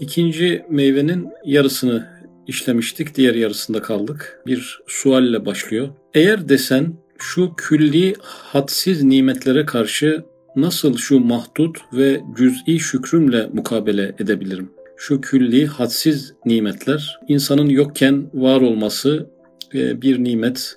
İkinci meyvenin yarısını işlemiştik, diğer yarısında kaldık. Bir sualle başlıyor. Eğer desen şu külli hadsiz nimetlere karşı nasıl şu mahdut ve cüz'i şükrümle mukabele edebilirim? Şu külli hadsiz nimetler, insanın yokken var olması e, bir nimet,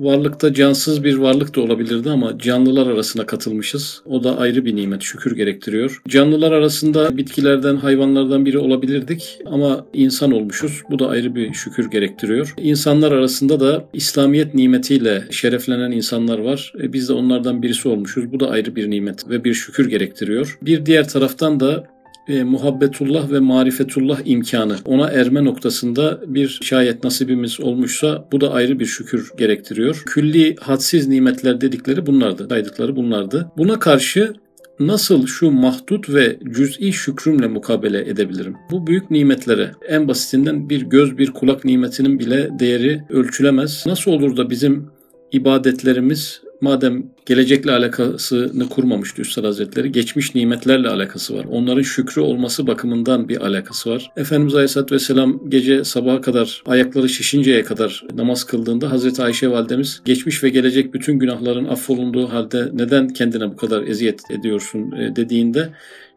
Varlıkta cansız bir varlık da olabilirdi ama canlılar arasına katılmışız. O da ayrı bir nimet, şükür gerektiriyor. Canlılar arasında bitkilerden, hayvanlardan biri olabilirdik ama insan olmuşuz. Bu da ayrı bir şükür gerektiriyor. İnsanlar arasında da İslamiyet nimetiyle şereflenen insanlar var. E biz de onlardan birisi olmuşuz. Bu da ayrı bir nimet ve bir şükür gerektiriyor. Bir diğer taraftan da e, muhabbetullah ve marifetullah imkanı ona erme noktasında bir şayet nasibimiz olmuşsa bu da ayrı bir şükür gerektiriyor. Külli hadsiz nimetler dedikleri bunlardı, saydıkları bunlardı. Buna karşı nasıl şu mahdut ve cüz'i şükrümle mukabele edebilirim? Bu büyük nimetlere en basitinden bir göz bir kulak nimetinin bile değeri ölçülemez. Nasıl olur da bizim ibadetlerimiz madem gelecekle alakasını kurmamıştı Üstad Hazretleri, geçmiş nimetlerle alakası var. Onların şükrü olması bakımından bir alakası var. Efendimiz Aleyhisselatü Vesselam gece sabaha kadar ayakları şişinceye kadar namaz kıldığında Hazreti Ayşe Validemiz geçmiş ve gelecek bütün günahların affolunduğu halde neden kendine bu kadar eziyet ediyorsun e, dediğinde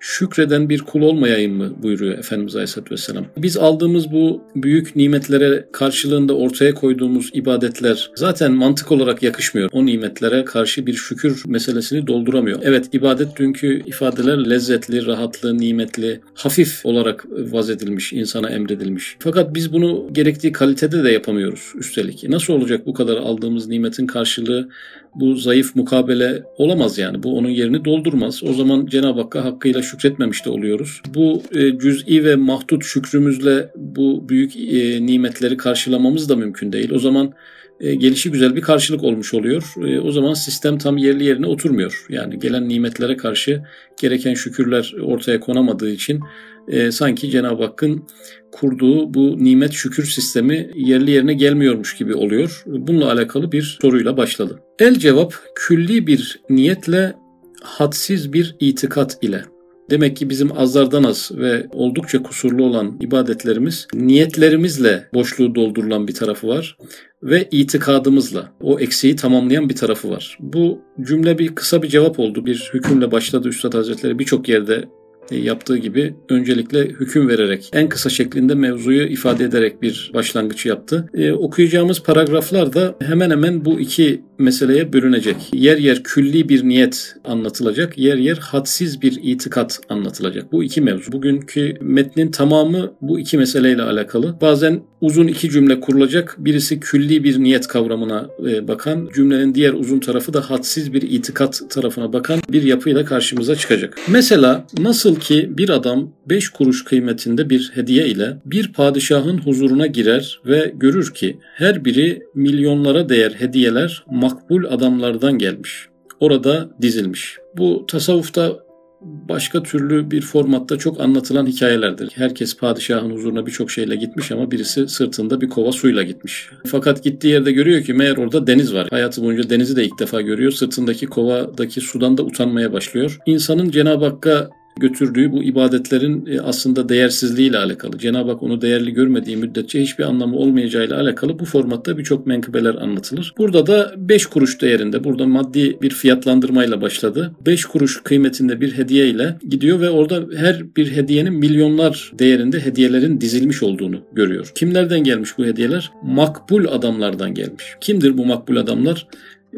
şükreden bir kul olmayayım mı buyuruyor Efendimiz Aleyhisselatü Vesselam. Biz aldığımız bu büyük nimetlere karşılığında ortaya koyduğumuz ibadetler zaten mantık olarak yakışmıyor. O nimetlere karşı bir şükür meselesini dolduramıyor. Evet ibadet dünkü ifadeler lezzetli, rahatlı, nimetli, hafif olarak vaz edilmiş, insana emredilmiş. Fakat biz bunu gerektiği kalitede de yapamıyoruz üstelik. Nasıl olacak bu kadar aldığımız nimetin karşılığı bu zayıf mukabele olamaz yani. Bu onun yerini doldurmaz. O zaman Cenab-ı Hakk'a hakkıyla şükretmemiş de oluyoruz. Bu e, cüz'i ve mahdut şükrümüzle bu büyük e, nimetleri karşılamamız da mümkün değil. O zaman e, gelişi güzel bir karşılık olmuş oluyor. E, o zaman sistem tam yerli yerine oturmuyor. Yani gelen nimetlere karşı gereken şükürler ortaya konamadığı için e, sanki Cenab-ı Hakk'ın kurduğu bu nimet şükür sistemi yerli yerine gelmiyormuş gibi oluyor. Bununla alakalı bir soruyla başladı. El cevap külli bir niyetle hadsiz bir itikat ile. Demek ki bizim azlardan az ve oldukça kusurlu olan ibadetlerimiz niyetlerimizle boşluğu doldurulan bir tarafı var ve itikadımızla o eksiği tamamlayan bir tarafı var. Bu cümle bir kısa bir cevap oldu. Bir hükümle başladı Üstad Hazretleri birçok yerde yaptığı gibi öncelikle hüküm vererek en kısa şeklinde mevzuyu ifade ederek bir başlangıç yaptı. Ee, okuyacağımız paragraflar da hemen hemen bu iki meseleye bölünecek. Yer yer külli bir niyet anlatılacak, yer yer hadsiz bir itikat anlatılacak. Bu iki mevzu. Bugünkü metnin tamamı bu iki meseleyle alakalı. Bazen uzun iki cümle kurulacak. Birisi külli bir niyet kavramına e, bakan, cümlenin diğer uzun tarafı da hadsiz bir itikat tarafına bakan bir yapıyla karşımıza çıkacak. Mesela nasıl ki bir adam 5 kuruş kıymetinde bir hediye ile bir padişahın huzuruna girer ve görür ki her biri milyonlara değer hediyeler makbul adamlardan gelmiş. Orada dizilmiş. Bu tasavvufta başka türlü bir formatta çok anlatılan hikayelerdir. Herkes padişahın huzuruna birçok şeyle gitmiş ama birisi sırtında bir kova suyla gitmiş. Fakat gittiği yerde görüyor ki meğer orada deniz var. Hayatı boyunca denizi de ilk defa görüyor. Sırtındaki kovadaki sudan da utanmaya başlıyor. İnsanın Cenab-ı Hakk'a götürdüğü bu ibadetlerin e, aslında değersizliğiyle alakalı. Cenab-ı Hak onu değerli görmediği müddetçe hiçbir anlamı olmayacağıyla alakalı bu formatta birçok menkıbeler anlatılır. Burada da 5 kuruş değerinde, burada maddi bir fiyatlandırmayla başladı. 5 kuruş kıymetinde bir hediye ile gidiyor ve orada her bir hediyenin milyonlar değerinde hediyelerin dizilmiş olduğunu görüyor. Kimlerden gelmiş bu hediyeler? Makbul adamlardan gelmiş. Kimdir bu makbul adamlar?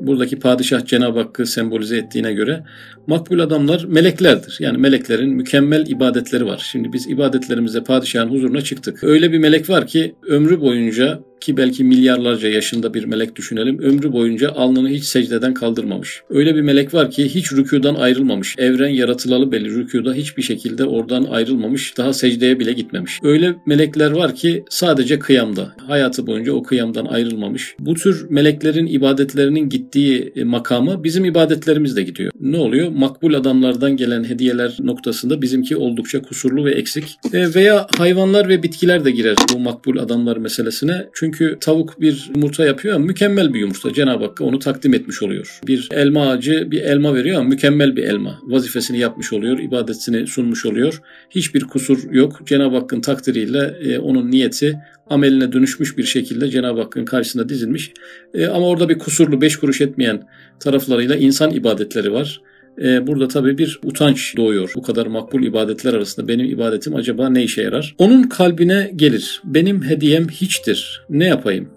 Buradaki padişah Cenab-ı Hakk'ı sembolize ettiğine göre makbul adamlar meleklerdir. Yani meleklerin mükemmel ibadetleri var. Şimdi biz ibadetlerimizle padişahın huzuruna çıktık. Öyle bir melek var ki ömrü boyunca ki belki milyarlarca yaşında bir melek düşünelim. Ömrü boyunca alnını hiç secdeden kaldırmamış. Öyle bir melek var ki hiç rükudan ayrılmamış. Evren yaratılalı belli rükuda hiçbir şekilde oradan ayrılmamış. Daha secdeye bile gitmemiş. Öyle melekler var ki sadece kıyamda. Hayatı boyunca o kıyamdan ayrılmamış. Bu tür meleklerin ibadetlerinin gittiği e, makama bizim ibadetlerimiz de gidiyor. Ne oluyor? Makbul adamlardan gelen hediyeler noktasında bizimki oldukça kusurlu ve eksik. E, veya hayvanlar ve bitkiler de girer bu makbul adamlar meselesine. Çünkü Çünkü tavuk bir yumurta yapıyor ama mükemmel bir yumurta. Cenab-ı Hakk'a onu takdim etmiş oluyor. Bir elma ağacı bir elma veriyor ama mükemmel bir elma. Vazifesini yapmış oluyor, ibadetini sunmuş oluyor. Hiçbir kusur yok. Cenab-ı Hakk'ın takdiriyle e, onun niyeti ameline dönüşmüş bir şekilde Cenab-ı Hakk'ın karşısında dizilmiş. E, ama orada bir kusurlu beş kuruş etmeyen taraflarıyla insan ibadetleri var. E, burada tabii bir utanç doğuyor. Bu kadar makbul ibadetler arasında benim ibadetim acaba ne işe yarar? Onun kalbine gelir. Benim hediyem hiçtir. Ne yapayım?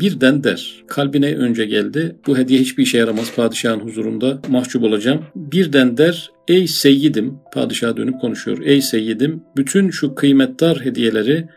birden der. Kalbine önce geldi. Bu hediye hiçbir işe yaramaz. Padişahın huzurunda mahcup olacağım. Birden der. Ey seyyidim. Padişaha dönüp konuşuyor. Ey seyyidim. Bütün şu kıymetdar hediyeleri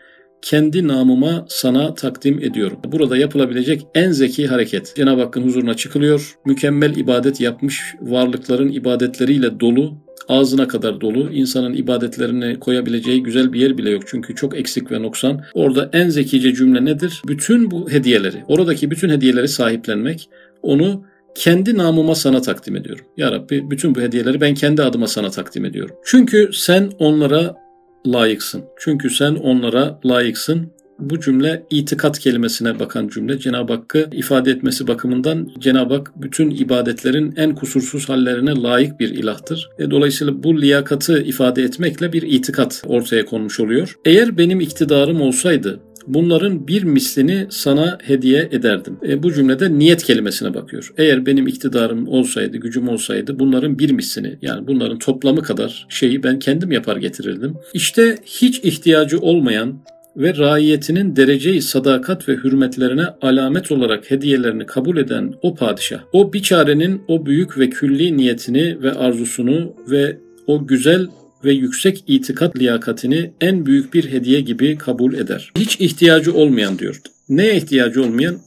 kendi namıma sana takdim ediyorum. Burada yapılabilecek en zeki hareket. Cenab-ı Hakk'ın huzuruna çıkılıyor. Mükemmel ibadet yapmış varlıkların ibadetleriyle dolu ağzına kadar dolu. İnsanın ibadetlerini koyabileceği güzel bir yer bile yok. Çünkü çok eksik ve noksan. Orada en zekice cümle nedir? Bütün bu hediyeleri, oradaki bütün hediyeleri sahiplenmek, onu kendi namıma sana takdim ediyorum. Ya Rabbi bütün bu hediyeleri ben kendi adıma sana takdim ediyorum. Çünkü sen onlara layıksın. Çünkü sen onlara layıksın. Bu cümle itikat kelimesine bakan cümle. Cenab-ı Hakk'ı ifade etmesi bakımından Cenab-ı Hak bütün ibadetlerin en kusursuz hallerine layık bir ilahtır. E, dolayısıyla bu liyakatı ifade etmekle bir itikat ortaya konmuş oluyor. Eğer benim iktidarım olsaydı bunların bir mislini sana hediye ederdim. E, bu cümlede niyet kelimesine bakıyor. Eğer benim iktidarım olsaydı, gücüm olsaydı bunların bir mislini yani bunların toplamı kadar şeyi ben kendim yapar getirirdim. İşte hiç ihtiyacı olmayan ve raiyetinin dereceyi sadakat ve hürmetlerine alamet olarak hediyelerini kabul eden o padişah, o biçarenin o büyük ve külli niyetini ve arzusunu ve o güzel ve yüksek itikat liyakatini en büyük bir hediye gibi kabul eder. Hiç ihtiyacı olmayan diyor. Neye ihtiyacı olmayan?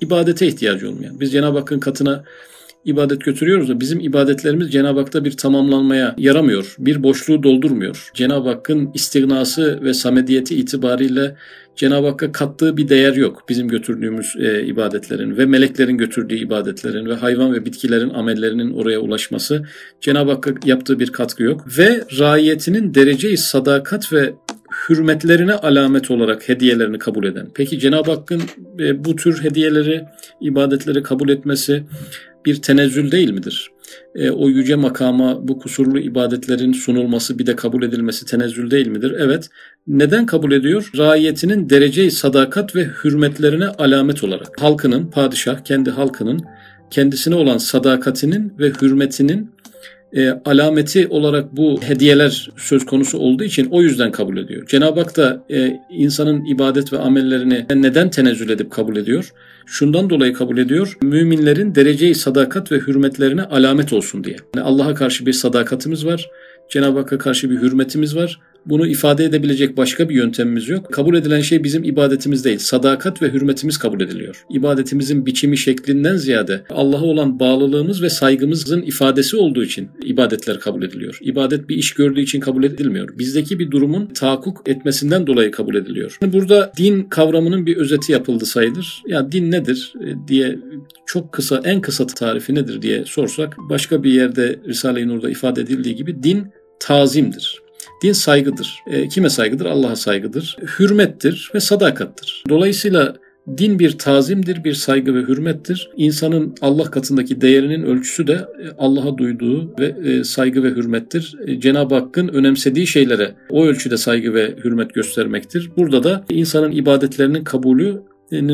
İbadete ihtiyacı olmayan. Biz Cenab-ı Hakk'ın katına ibadet götürüyoruz da bizim ibadetlerimiz Cenab-ı Hak'ta bir tamamlanmaya yaramıyor. Bir boşluğu doldurmuyor. Cenab-ı Hakk'ın istignası ve samediyeti itibariyle Cenab-ı Hakk'a kattığı bir değer yok bizim götürdüğümüz e, ibadetlerin ve meleklerin götürdüğü ibadetlerin ve hayvan ve bitkilerin amellerinin oraya ulaşması Cenab-ı Hakk'a yaptığı bir katkı yok ve raiyetinin dereceyi sadakat ve hürmetlerine alamet olarak hediyelerini kabul eden. Peki Cenab-ı Hakk'ın e, bu tür hediyeleri, ibadetleri kabul etmesi bir tenezzül değil midir? E, o yüce makama bu kusurlu ibadetlerin sunulması bir de kabul edilmesi tenezzül değil midir? Evet. Neden kabul ediyor? Raiyetinin dereceyi sadakat ve hürmetlerine alamet olarak. Halkının, padişah kendi halkının kendisine olan sadakatinin ve hürmetinin e, alameti olarak bu hediyeler söz konusu olduğu için o yüzden kabul ediyor. Cenab-ı Hak da e, insanın ibadet ve amellerini neden tenezzül edip kabul ediyor? Şundan dolayı kabul ediyor. Müminlerin dereceyi sadakat ve hürmetlerine alamet olsun diye. Yani Allah'a karşı bir sadakatimiz var. Cenab-ı Hakk'a karşı bir hürmetimiz var. Bunu ifade edebilecek başka bir yöntemimiz yok. Kabul edilen şey bizim ibadetimiz değil. Sadakat ve hürmetimiz kabul ediliyor. İbadetimizin biçimi şeklinden ziyade Allah'a olan bağlılığımız ve saygımızın ifadesi olduğu için ibadetler kabul ediliyor. İbadet bir iş gördüğü için kabul edilmiyor. Bizdeki bir durumun tahakkuk etmesinden dolayı kabul ediliyor. Burada din kavramının bir özeti yapıldı sayılır. Ya din nedir e, diye çok kısa en kısa tarifi nedir diye sorsak başka bir yerde Risale-i Nur'da ifade edildiği gibi din tazimdir. Din saygıdır. E, kime saygıdır? Allah'a saygıdır. Hürmettir ve sadakattır. Dolayısıyla din bir tazimdir, bir saygı ve hürmettir. İnsanın Allah katındaki değerinin ölçüsü de e, Allah'a duyduğu ve e, saygı ve hürmettir. E, Cenab-ı Hakk'ın önemsediği şeylere o ölçüde saygı ve hürmet göstermektir. Burada da insanın ibadetlerinin kabulü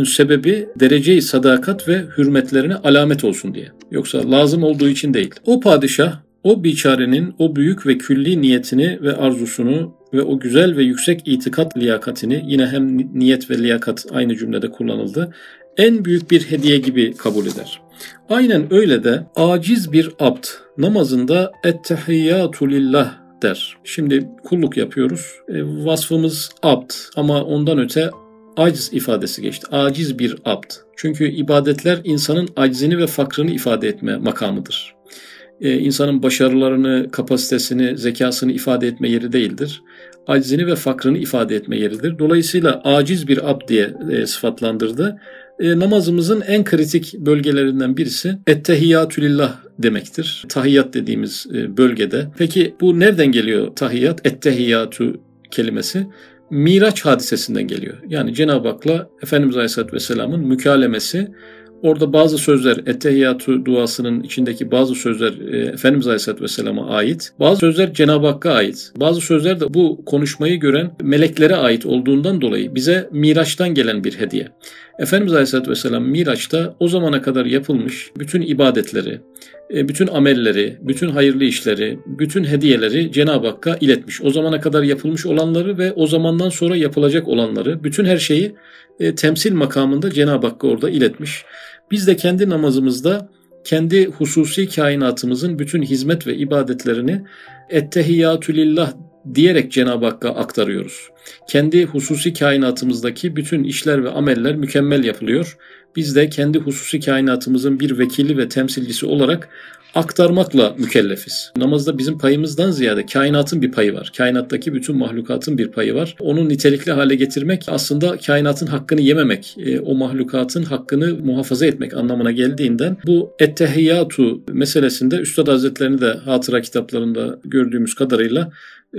sebebi dereceyi sadakat ve hürmetlerine alamet olsun diye. Yoksa lazım olduğu için değil. O padişah o biçarenin o büyük ve külli niyetini ve arzusunu ve o güzel ve yüksek itikat liyakatini yine hem niyet ve liyakat aynı cümlede kullanıldı. En büyük bir hediye gibi kabul eder. Aynen öyle de aciz bir abd namazında ettehiyyatu lillah der. Şimdi kulluk yapıyoruz. E, vasfımız abd ama ondan öte aciz ifadesi geçti. Aciz bir abd. Çünkü ibadetler insanın aczini ve fakrını ifade etme makamıdır e, insanın başarılarını, kapasitesini, zekasını ifade etme yeri değildir. Acizini ve fakrını ifade etme yeridir. Dolayısıyla aciz bir ab diye e, sıfatlandırdı. E, namazımızın en kritik bölgelerinden birisi ettehiyyatülillah demektir. Tahiyyat dediğimiz e, bölgede. Peki bu nereden geliyor tahiyyat? Ettehiyyatü kelimesi. Miraç hadisesinden geliyor. Yani Cenab-ı Hak'la Efendimiz Aleyhisselatü Vesselam'ın mükalemesi Orada bazı sözler Ettehiyyatü duasının içindeki bazı sözler e, Efendimiz Aleyhisselatü Vesselam'a ait. Bazı sözler Cenab-ı Hakk'a ait. Bazı sözler de bu konuşmayı gören meleklere ait olduğundan dolayı bize Miraç'tan gelen bir hediye. Efendimiz Aleyhisselatü Vesselam Miraç'ta o zamana kadar yapılmış bütün ibadetleri, e, bütün amelleri, bütün hayırlı işleri, bütün hediyeleri Cenab-ı Hakk'a iletmiş. O zamana kadar yapılmış olanları ve o zamandan sonra yapılacak olanları, bütün her şeyi e, temsil makamında Cenab-ı Hakk'a orada iletmiş. Biz de kendi namazımızda kendi hususi kainatımızın bütün hizmet ve ibadetlerini ettehiyyatülillah diyerek Cenab-ı Hakk'a aktarıyoruz. Kendi hususi kainatımızdaki bütün işler ve ameller mükemmel yapılıyor. Biz de kendi hususi kainatımızın bir vekili ve temsilcisi olarak aktarmakla mükellefiz. Namazda bizim payımızdan ziyade kainatın bir payı var. Kainattaki bütün mahlukatın bir payı var. Onu nitelikli hale getirmek aslında kainatın hakkını yememek, e, o mahlukatın hakkını muhafaza etmek anlamına geldiğinden bu ettehiyyatu meselesinde Üstad Hazretlerini de hatıra kitaplarında gördüğümüz kadarıyla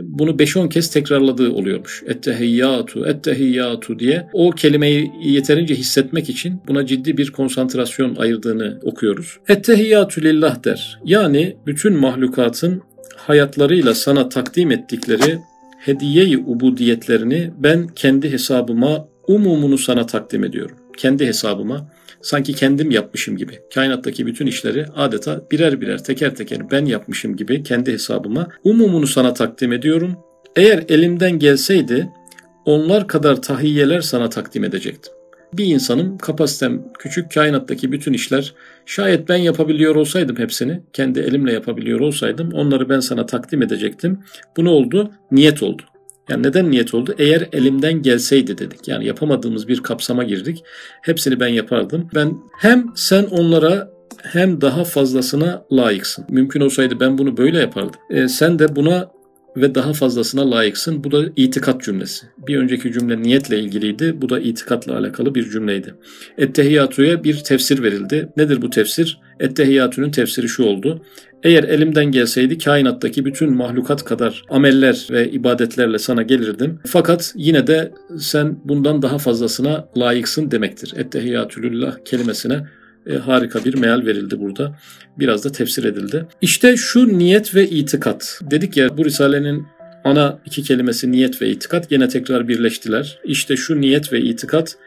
bunu 5-10 kez tekrarladığı oluyormuş. Ettehiyyatu, ettehiyyatu diye o kelimeyi yeterince hissetmek için buna ciddi bir konsantrasyon ayırdığını okuyoruz. Ettehiyyatu lillah der. Yani bütün mahlukatın hayatlarıyla sana takdim ettikleri hediye-i ubudiyetlerini ben kendi hesabıma umumunu sana takdim ediyorum. Kendi hesabıma sanki kendim yapmışım gibi. Kainattaki bütün işleri adeta birer birer teker teker ben yapmışım gibi kendi hesabıma umumunu sana takdim ediyorum. Eğer elimden gelseydi onlar kadar tahiyyeler sana takdim edecektim. Bir insanım kapasitem küçük kainattaki bütün işler şayet ben yapabiliyor olsaydım hepsini kendi elimle yapabiliyor olsaydım onları ben sana takdim edecektim. Bu ne oldu? Niyet oldu. Yani neden niyet oldu? Eğer elimden gelseydi dedik. Yani yapamadığımız bir kapsama girdik. Hepsini ben yapardım. Ben hem sen onlara hem daha fazlasına layıksın. Mümkün olsaydı ben bunu böyle yapardım. E, sen de buna ve daha fazlasına layıksın. Bu da itikat cümlesi. Bir önceki cümle niyetle ilgiliydi. Bu da itikatla alakalı bir cümleydi. Ettehiyyatu'ya bir tefsir verildi. Nedir bu tefsir? Ettehiyyatu'nun tefsiri şu oldu. Eğer elimden gelseydi kainattaki bütün mahlukat kadar ameller ve ibadetlerle sana gelirdim. Fakat yine de sen bundan daha fazlasına layıksın demektir. Ettehiyyatülillah kelimesine e, harika bir meal verildi burada. Biraz da tefsir edildi. İşte şu niyet ve itikat. Dedik ya bu Risale'nin ana iki kelimesi niyet ve itikat gene tekrar birleştiler. İşte şu niyet ve itikat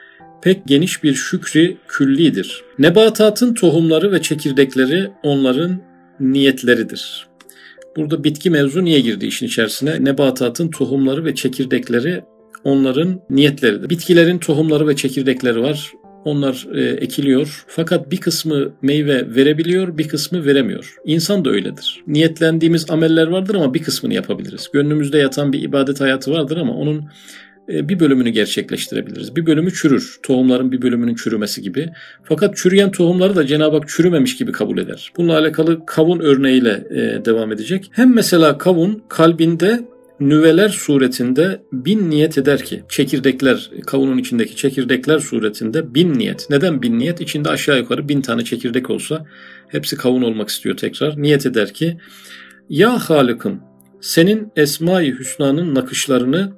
pek geniş bir şükri küllidir. Nebatatın tohumları ve çekirdekleri onların niyetleridir. Burada bitki mevzu niye girdi işin içerisine? Nebatatın tohumları ve çekirdekleri onların niyetleridir. Bitkilerin tohumları ve çekirdekleri var. Onlar e, ekiliyor fakat bir kısmı meyve verebiliyor, bir kısmı veremiyor. İnsan da öyledir. Niyetlendiğimiz ameller vardır ama bir kısmını yapabiliriz. Gönlümüzde yatan bir ibadet hayatı vardır ama onun bir bölümünü gerçekleştirebiliriz. Bir bölümü çürür. Tohumların bir bölümünün çürümesi gibi. Fakat çürüyen tohumları da Cenab-ı Hak çürümemiş gibi kabul eder. Bununla alakalı kavun örneğiyle e, devam edecek. Hem mesela kavun kalbinde nüveler suretinde bin niyet eder ki çekirdekler kavunun içindeki çekirdekler suretinde bin niyet. Neden bin niyet? İçinde aşağı yukarı bin tane çekirdek olsa hepsi kavun olmak istiyor tekrar. Niyet eder ki ya Halık'ım senin Esma-i Hüsna'nın nakışlarını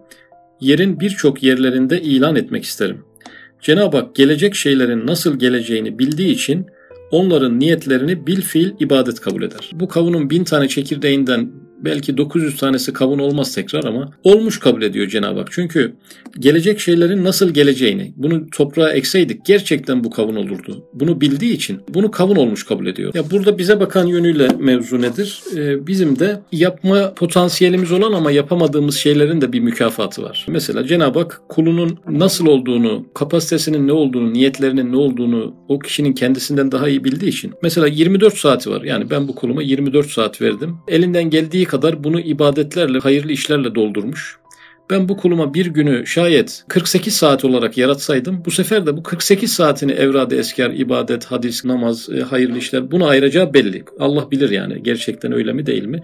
yerin birçok yerlerinde ilan etmek isterim. Cenab-ı Hak gelecek şeylerin nasıl geleceğini bildiği için onların niyetlerini bil fiil ibadet kabul eder. Bu kavunun bin tane çekirdeğinden belki 900 tanesi kavun olmaz tekrar ama olmuş kabul ediyor Cenab-ı Hak. Çünkü gelecek şeylerin nasıl geleceğini bunu toprağa ekseydik gerçekten bu kavun olurdu. Bunu bildiği için bunu kavun olmuş kabul ediyor. Ya burada bize bakan yönüyle mevzu nedir? Ee, bizim de yapma potansiyelimiz olan ama yapamadığımız şeylerin de bir mükafatı var. Mesela Cenab-ı Hak kulunun nasıl olduğunu, kapasitesinin ne olduğunu, niyetlerinin ne olduğunu o kişinin kendisinden daha iyi bildiği için. Mesela 24 saati var. Yani ben bu kuluma 24 saat verdim. Elinden geldiği kadar bunu ibadetlerle, hayırlı işlerle doldurmuş. Ben bu kuluma bir günü şayet 48 saat olarak yaratsaydım bu sefer de bu 48 saatini evrade esker, ibadet, hadis, namaz, e, hayırlı işler buna ayıracağı belli. Allah bilir yani gerçekten öyle mi değil mi?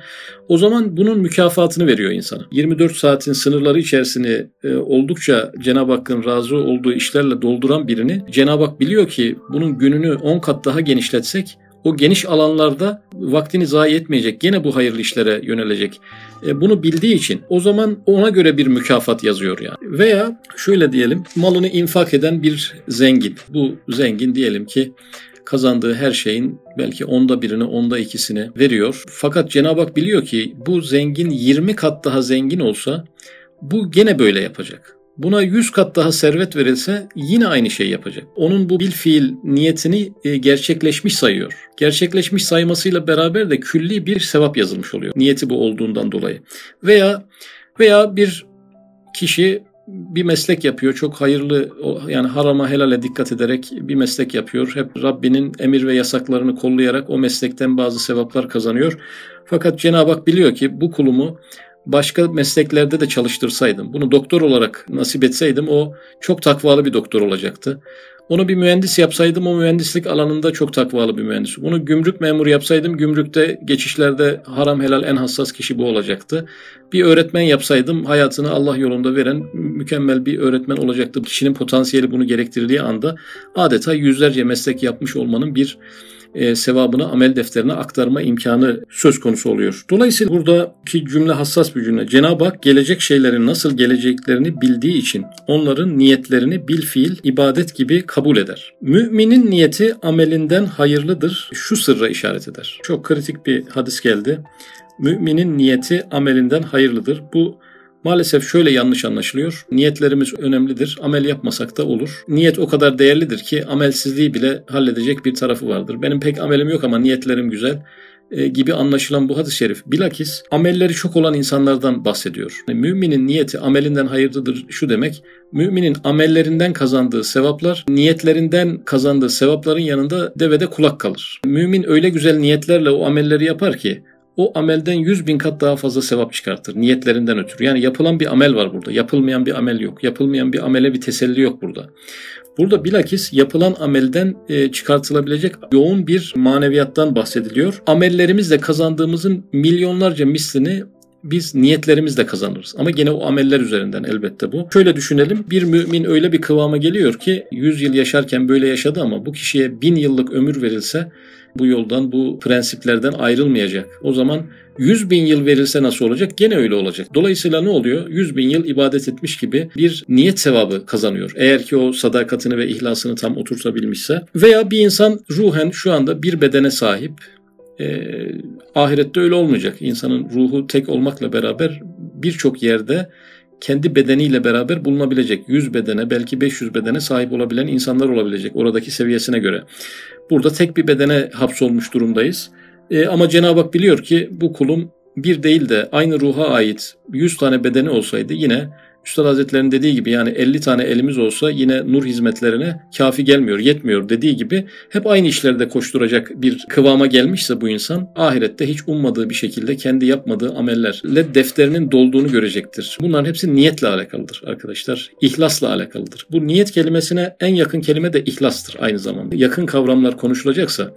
O zaman bunun mükafatını veriyor insana. 24 saatin sınırları içerisini e, oldukça Cenab-ı Hakk'ın razı olduğu işlerle dolduran birini Cenab-ı Hak biliyor ki bunun gününü 10 kat daha genişletsek o geniş alanlarda vaktini zayi etmeyecek. Gene bu hayırlı işlere yönelecek. E, bunu bildiği için o zaman ona göre bir mükafat yazıyor yani. Veya şöyle diyelim malını infak eden bir zengin. Bu zengin diyelim ki kazandığı her şeyin belki onda birini, onda ikisini veriyor. Fakat Cenab-ı Hak biliyor ki bu zengin 20 kat daha zengin olsa bu gene böyle yapacak. Buna 100 kat daha servet verilse yine aynı şey yapacak. Onun bu bil fiil niyetini e, gerçekleşmiş sayıyor. Gerçekleşmiş saymasıyla beraber de külli bir sevap yazılmış oluyor. Niyeti bu olduğundan dolayı. Veya veya bir kişi bir meslek yapıyor. Çok hayırlı yani harama helale dikkat ederek bir meslek yapıyor. Hep Rabbinin emir ve yasaklarını kollayarak o meslekten bazı sevaplar kazanıyor. Fakat Cenab-ı Hak biliyor ki bu kulumu başka mesleklerde de çalıştırsaydım, bunu doktor olarak nasip etseydim o çok takvalı bir doktor olacaktı. Onu bir mühendis yapsaydım o mühendislik alanında çok takvalı bir mühendis. Bunu gümrük memuru yapsaydım gümrükte geçişlerde haram helal en hassas kişi bu olacaktı. Bir öğretmen yapsaydım hayatını Allah yolunda veren mükemmel bir öğretmen olacaktı. Kişinin potansiyeli bunu gerektirdiği anda adeta yüzlerce meslek yapmış olmanın bir e, sevabını amel defterine aktarma imkanı söz konusu oluyor. Dolayısıyla buradaki cümle hassas bir cümle. Cenab-ı Hak gelecek şeylerin nasıl geleceklerini bildiği için onların niyetlerini bil fiil ibadet gibi kabul eder. Müminin niyeti amelinden hayırlıdır. Şu sırra işaret eder. Çok kritik bir hadis geldi. Müminin niyeti amelinden hayırlıdır. Bu Maalesef şöyle yanlış anlaşılıyor. Niyetlerimiz önemlidir. Amel yapmasak da olur. Niyet o kadar değerlidir ki amelsizliği bile halledecek bir tarafı vardır. Benim pek amelim yok ama niyetlerim güzel e, gibi anlaşılan bu hadis-i şerif bilakis amelleri çok olan insanlardan bahsediyor. Yani müminin niyeti amelinden hayırlıdır şu demek. Müminin amellerinden kazandığı sevaplar niyetlerinden kazandığı sevapların yanında devede kulak kalır. Mümin öyle güzel niyetlerle o amelleri yapar ki o amelden yüz bin kat daha fazla sevap çıkartır niyetlerinden ötürü. Yani yapılan bir amel var burada. Yapılmayan bir amel yok. Yapılmayan bir amele bir teselli yok burada. Burada bilakis yapılan amelden e, çıkartılabilecek yoğun bir maneviyattan bahsediliyor. Amellerimizle kazandığımızın milyonlarca mislini biz niyetlerimizle kazanırız. Ama gene o ameller üzerinden elbette bu. Şöyle düşünelim. Bir mümin öyle bir kıvama geliyor ki 100 yıl yaşarken böyle yaşadı ama bu kişiye bin yıllık ömür verilse bu yoldan, bu prensiplerden ayrılmayacak. O zaman 100 bin yıl verilse nasıl olacak? Gene öyle olacak. Dolayısıyla ne oluyor? 100 bin yıl ibadet etmiş gibi bir niyet sevabı kazanıyor. Eğer ki o sadakatini ve ihlasını tam oturtabilmişse. Veya bir insan ruhen şu anda bir bedene sahip. E, ahirette öyle olmayacak. İnsanın ruhu tek olmakla beraber birçok yerde kendi bedeniyle beraber bulunabilecek 100 bedene belki 500 bedene sahip olabilen insanlar olabilecek oradaki seviyesine göre. Burada tek bir bedene hapsolmuş durumdayız. E, ama Cenab-ı Hak biliyor ki bu kulum bir değil de aynı ruha ait 100 tane bedeni olsaydı yine Üstad Hazretleri'nin dediği gibi yani 50 tane elimiz olsa yine nur hizmetlerine kafi gelmiyor, yetmiyor dediği gibi hep aynı işlerde koşturacak bir kıvama gelmişse bu insan ahirette hiç ummadığı bir şekilde kendi yapmadığı amellerle defterinin dolduğunu görecektir. Bunların hepsi niyetle alakalıdır arkadaşlar. İhlasla alakalıdır. Bu niyet kelimesine en yakın kelime de ihlastır aynı zamanda. Yakın kavramlar konuşulacaksa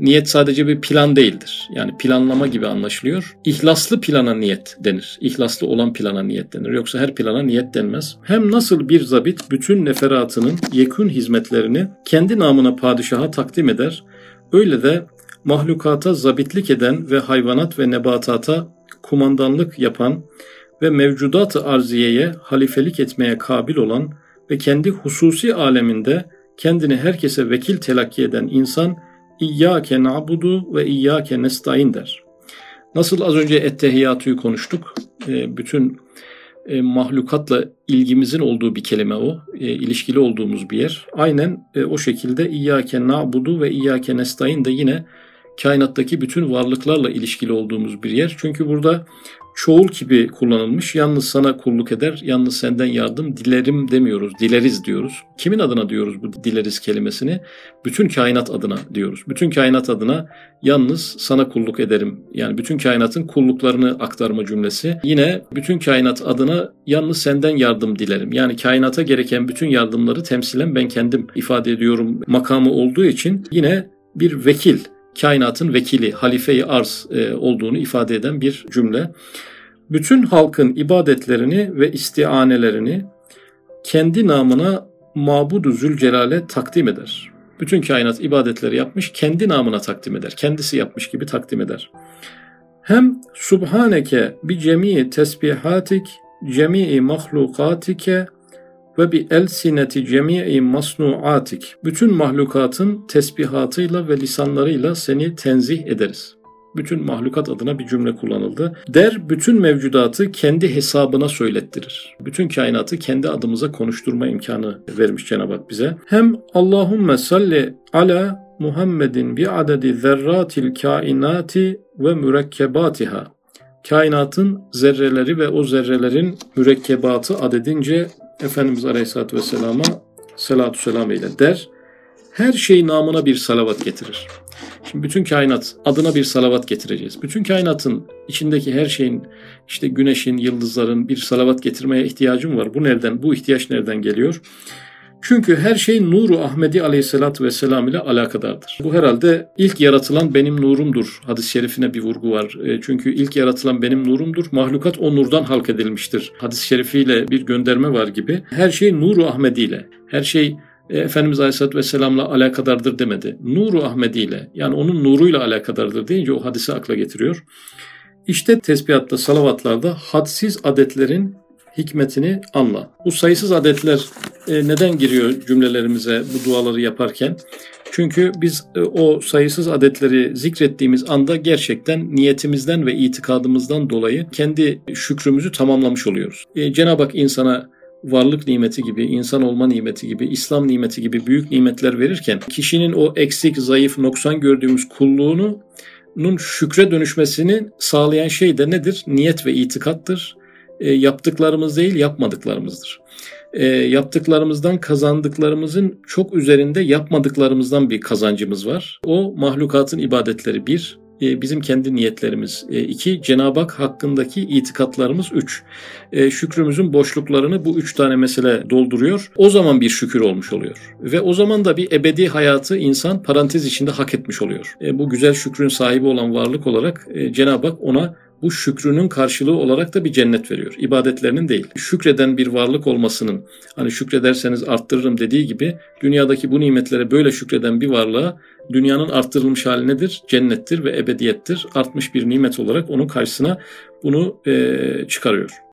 niyet sadece bir plan değildir. Yani planlama gibi anlaşılıyor. İhlaslı plana niyet denir. İhlaslı olan plana niyet denir. Yoksa her plana niyet denmez. Hem nasıl bir zabit bütün neferatının yekün hizmetlerini kendi namına padişaha takdim eder, öyle de mahlukata zabitlik eden ve hayvanat ve nebatata kumandanlık yapan ve mevcudat-ı arziyeye halifelik etmeye kabil olan ve kendi hususi aleminde kendini herkese vekil telakki eden insan İyyâke na'budu ve iyyâke nestaîn der. Nasıl az önce ettehiyatü'yü konuştuk. E, bütün e, mahlukatla ilgimizin olduğu bir kelime o. E, ilişkili olduğumuz bir yer. Aynen o şekilde İyyâke na'budu ve iyyâke nestaîn de yine kainattaki bütün varlıklarla ilişkili olduğumuz bir yer. Çünkü burada çoğul gibi kullanılmış. Yalnız sana kulluk eder, yalnız senden yardım dilerim demiyoruz, dileriz diyoruz. Kimin adına diyoruz bu dileriz kelimesini? Bütün kainat adına diyoruz. Bütün kainat adına yalnız sana kulluk ederim. Yani bütün kainatın kulluklarını aktarma cümlesi. Yine bütün kainat adına yalnız senden yardım dilerim. Yani kainata gereken bütün yardımları temsilen ben kendim ifade ediyorum makamı olduğu için yine bir vekil kainatın vekili, halife-i arz e, olduğunu ifade eden bir cümle. Bütün halkın ibadetlerini ve istianelerini kendi namına Mabudu Zülcelal'e takdim eder. Bütün kainat ibadetleri yapmış, kendi namına takdim eder. Kendisi yapmış gibi takdim eder. Hem subhaneke bi cemii tesbihatik, cemii mahlukatike ve bi elsineti cemii masnuatik. Bütün mahlukatın tesbihatıyla ve lisanlarıyla seni tenzih ederiz bütün mahlukat adına bir cümle kullanıldı. Der bütün mevcudatı kendi hesabına söylettirir. Bütün kainatı kendi adımıza konuşturma imkanı vermiş Cenab-ı Hak bize. Hem Allahümme salli ala Muhammedin bi adedi zerratil kainati ve mürekkebatiha. Kainatın zerreleri ve o zerrelerin mürekkebatı adedince Efendimiz Aleyhisselatü Vesselam'a salatu selam eyle der. Her şey namına bir salavat getirir. Şimdi bütün kainat adına bir salavat getireceğiz. Bütün kainatın içindeki her şeyin işte güneşin, yıldızların bir salavat getirmeye ihtiyacım var. Bu nereden? Bu ihtiyaç nereden geliyor? Çünkü her şey nuru Ahmedi aleyhissalatü vesselam ile alakadardır. Bu herhalde ilk yaratılan benim nurumdur. Hadis-i şerifine bir vurgu var. E, çünkü ilk yaratılan benim nurumdur. Mahlukat o nurdan halk edilmiştir. Hadis-i şerifiyle bir gönderme var gibi. Her şey nuru Ahmedi ile. Her şey e, Efendimiz Aleyhisselatü Vesselam'la alakadardır demedi. Nuru Ahmedi ile yani onun nuruyla alakadardır deyince o hadisi akla getiriyor. İşte tesbihatta, salavatlarda hadsiz adetlerin hikmetini anla. Bu sayısız adetler e, neden giriyor cümlelerimize bu duaları yaparken? Çünkü biz e, o sayısız adetleri zikrettiğimiz anda gerçekten niyetimizden ve itikadımızdan dolayı kendi şükrümüzü tamamlamış oluyoruz. Cenab-ı Hak insana varlık nimeti gibi, insan olma nimeti gibi, İslam nimeti gibi büyük nimetler verirken kişinin o eksik, zayıf, noksan gördüğümüz kulluğunu nun şükre dönüşmesini sağlayan şey de nedir? Niyet ve itikattır. E, yaptıklarımız değil, yapmadıklarımızdır. E, yaptıklarımızdan kazandıklarımızın çok üzerinde yapmadıklarımızdan bir kazancımız var. O mahlukatın ibadetleri bir, e, bizim kendi niyetlerimiz. E, iki, Cenab-ı Hak hakkındaki itikatlarımız. Üç, e, şükrümüzün boşluklarını bu üç tane mesele dolduruyor. O zaman bir şükür olmuş oluyor. Ve o zaman da bir ebedi hayatı insan parantez içinde hak etmiş oluyor. Bu güzel şükrün sahibi olan varlık olarak Cenab-ı Hak ona bu şükrünün karşılığı olarak da bir cennet veriyor. İbadetlerinin değil. Şükreden bir varlık olmasının hani şükrederseniz arttırırım dediği gibi dünyadaki bu nimetlere böyle şükreden bir varlığa dünyanın arttırılmış hali nedir? Cennettir ve ebediyettir. Artmış bir nimet olarak onun karşısına bunu e, çıkarıyor.